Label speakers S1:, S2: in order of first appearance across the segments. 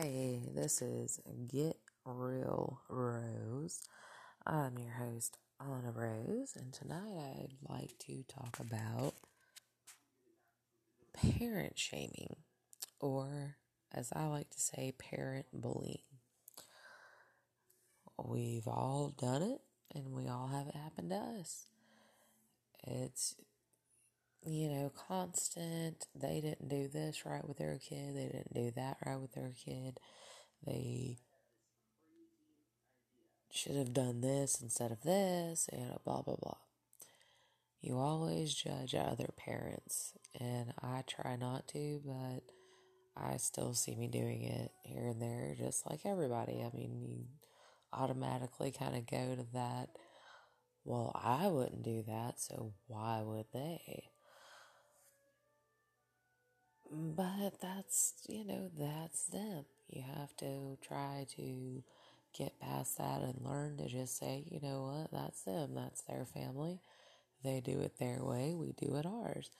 S1: Hey, this is Get Real Rose. I'm your host, Anna Rose, and tonight I'd like to talk about parent shaming, or as I like to say, parent bullying. We've all done it, and we all have it happen to us. It's you know, constant. They didn't do this right with their kid. They didn't do that right with their kid. They should have done this instead of this, and blah, blah, blah. You always judge other parents, and I try not to, but I still see me doing it here and there, just like everybody. I mean, you automatically kind of go to that. Well, I wouldn't do that, so why would they? But that's, you know, that's them. You have to try to get past that and learn to just say, you know what, that's them, that's their family. They do it their way, we do it ours.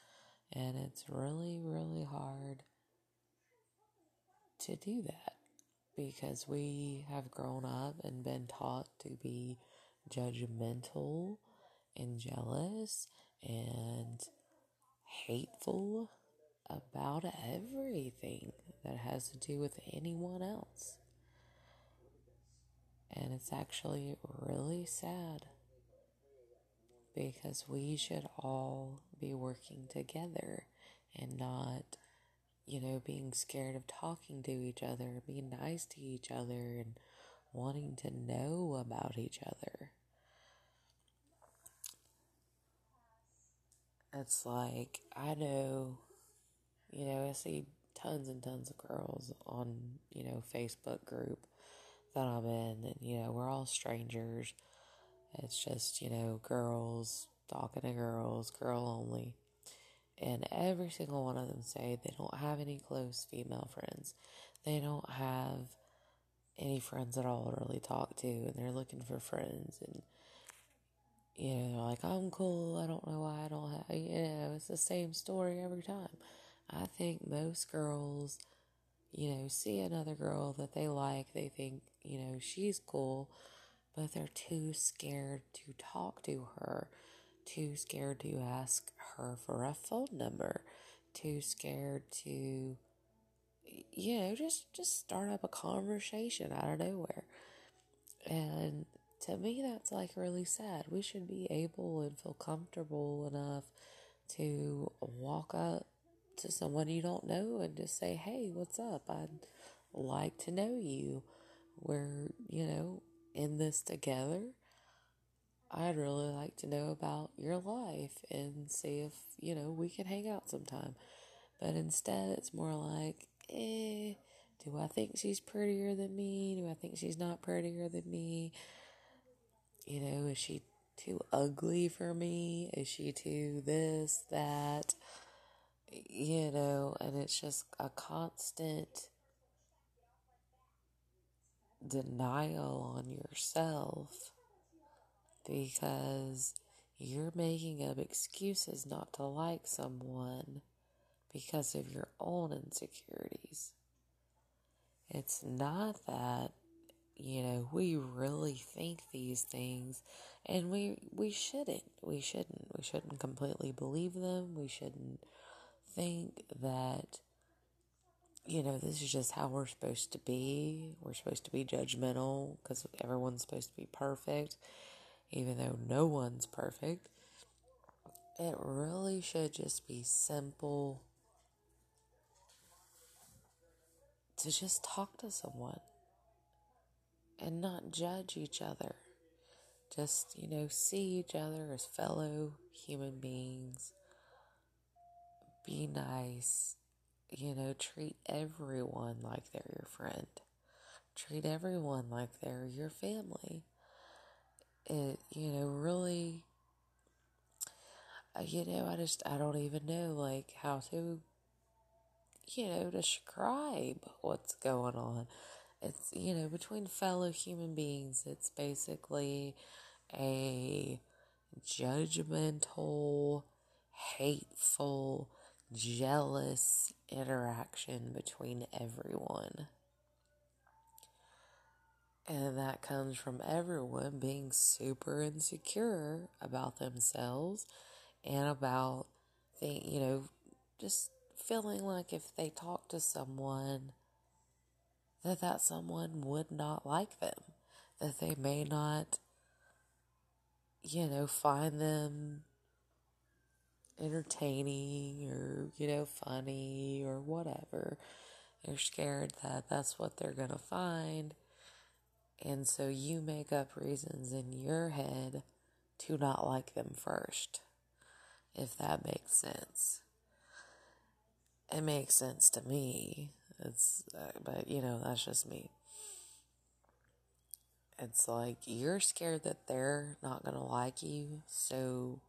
S1: And it's really, really hard to do that because we have grown up and been taught to be judgmental and jealous and hateful about everything that has to do with anyone else. And it's actually really sad because we should all be working together and not, you know, being scared of talking to each other, being nice to each other, and wanting to know about each other. It's like, I know you know, I see tons and tons of girls on, you know, Facebook group that I'm in and you know, we're all strangers. It's just, you know, girls talking to girls, girl only. And every single one of them say they don't have any close female friends. They don't have any friends at all to really talk to and they're looking for friends and you know, they're like I'm cool, I don't know why I don't have you know, it's the same story every time. I think most girls, you know, see another girl that they like, they think, you know, she's cool, but they're too scared to talk to her, too scared to ask her for a phone number, too scared to you know, just just start up a conversation out of nowhere. And to me that's like really sad. We should be able and feel comfortable enough to walk up to someone you don't know and just say, hey, what's up? I'd like to know you. We're, you know, in this together. I'd really like to know about your life and see if, you know, we can hang out sometime. But instead, it's more like, eh, do I think she's prettier than me? Do I think she's not prettier than me? You know, is she too ugly for me? Is she too this, that? You know, and it's just a constant denial on yourself because you're making up excuses not to like someone because of your own insecurities. It's not that you know we really think these things and we we shouldn't. We shouldn't. We shouldn't completely believe them. We shouldn't think that, you know, this is just how we're supposed to be. We're supposed to be judgmental because everyone's supposed to be perfect, even though no one's perfect. It really should just be simple to just talk to someone and not judge each other. Just, you know, see each other as fellow human beings be nice, you know, treat everyone like they're your friend. Treat everyone like they're your family. It, you know, really, uh, you know, I just, I don't even know, like, how to, you know, describe what's going on. It's, you know, between fellow human beings, it's basically a judgmental, hateful, jealous interaction between everyone. And that comes from everyone being super insecure about themselves and about, the, you know, just feeling like if they talk to someone, that that someone would not like them, that they may not, you know, find them entertaining or, you know, funny or whatever. They're scared that that's what they're going to find. And so you make up reasons in your head to not like them first, if that makes sense. It makes sense to me. It's, uh, but you know, that's just me. It's like you're scared that they're not going to like you, so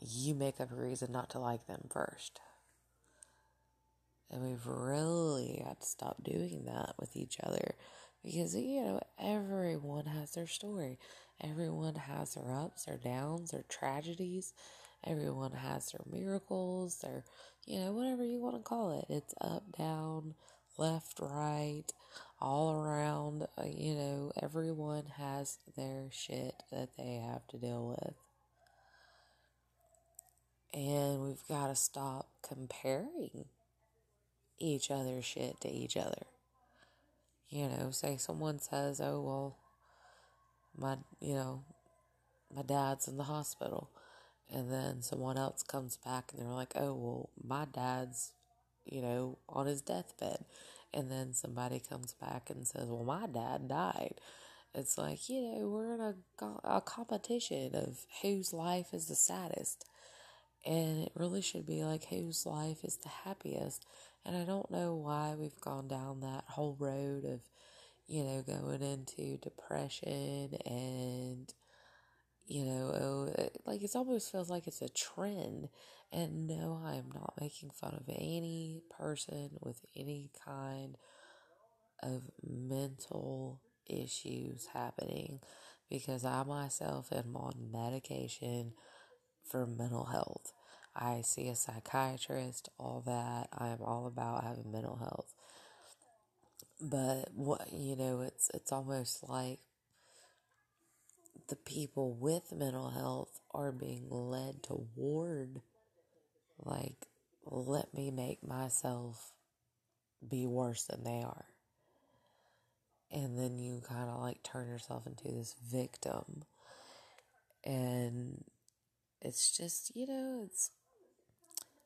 S1: you make up a reason not to like them first. And we've really got to stop doing that with each other because, you know, everyone has their story. Everyone has their ups, their downs, their tragedies. Everyone has their miracles, their, you know, whatever you want to call it. It's up, down, left, right, all around. Uh, you know, everyone has their shit that they have to deal with. And we've got to stop comparing each other's shit to each other. You know, say someone says, oh, well, my, you know, my dad's in the hospital. And then someone else comes back and they're like, oh, well, my dad's, you know, on his deathbed. And then somebody comes back and says, well, my dad died. It's like, you know, we're in a, a competition of whose life is the saddest. And it really should be like whose life is the happiest. And I don't know why we've gone down that whole road of, you know, going into depression and, you know, oh, like it almost feels like it's a trend. And no, I am not making fun of any person with any kind of mental issues happening because I myself am on medication for mental health. I see a psychiatrist, all that. I'm all about having mental health. But what you know, it's it's almost like the people with mental health are being led toward like let me make myself be worse than they are. And then you kind of like turn yourself into this victim. And it's just, you know, it's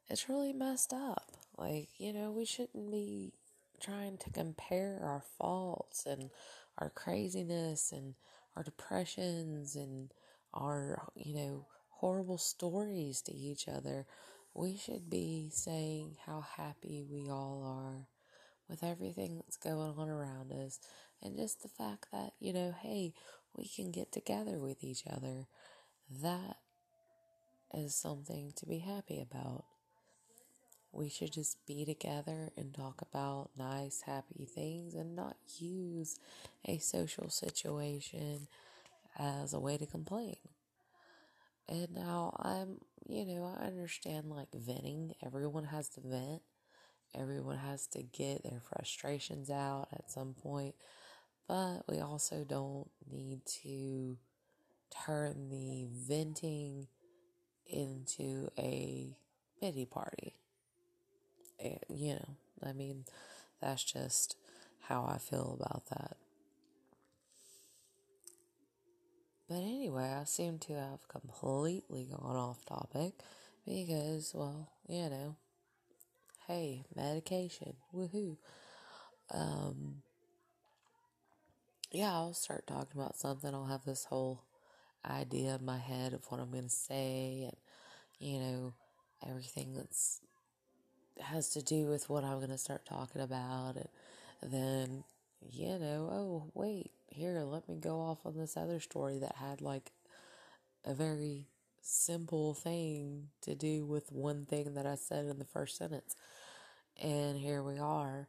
S1: it's really messed up. Like, you know, we shouldn't be trying to compare our faults and our craziness and our depressions and our, you know, horrible stories to each other. We should be saying how happy we all are with everything that's going on around us and just the fact that, you know, hey, we can get together with each other. That is something to be happy about. We should just be together and talk about nice, happy things and not use a social situation as a way to complain. And now I'm, you know, I understand like venting. Everyone has to vent. Everyone has to get their frustrations out at some point. But we also don't need to turn the venting into a pity party. And, you know, I mean, that's just how I feel about that. But anyway, I seem to have completely gone off topic because, well, you know, hey, medication, woohoo. Um, yeah, I'll start talking about something. I'll have this whole idea in my head of what I'm going to say and, you know, everything that's has to do with what I'm going to start talking about. And then, you know, oh, wait, here, let me go off on this other story that had like a very simple thing to do with one thing that I said in the first sentence. And here we are,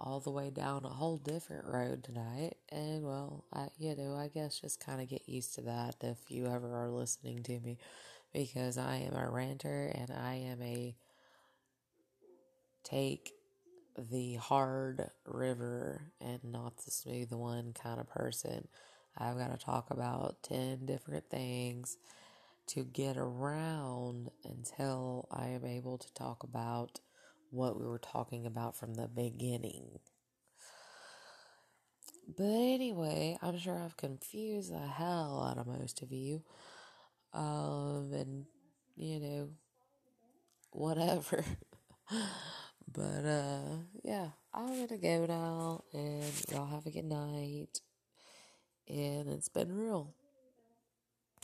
S1: all the way down a whole different road tonight. And well, I, you know, I guess just kind of get used to that if you ever are listening to me because I am a ranter and I am a take the hard river and not the smooth one kind of person. I've got to talk about 10 different things to get around until I am able to talk about what we were talking about from the beginning. But anyway, I'm sure I've confused the hell out of most of you. Um, and, you know, whatever. but, uh, yeah, I'm gonna go now, and y'all have a good night. And it's been real.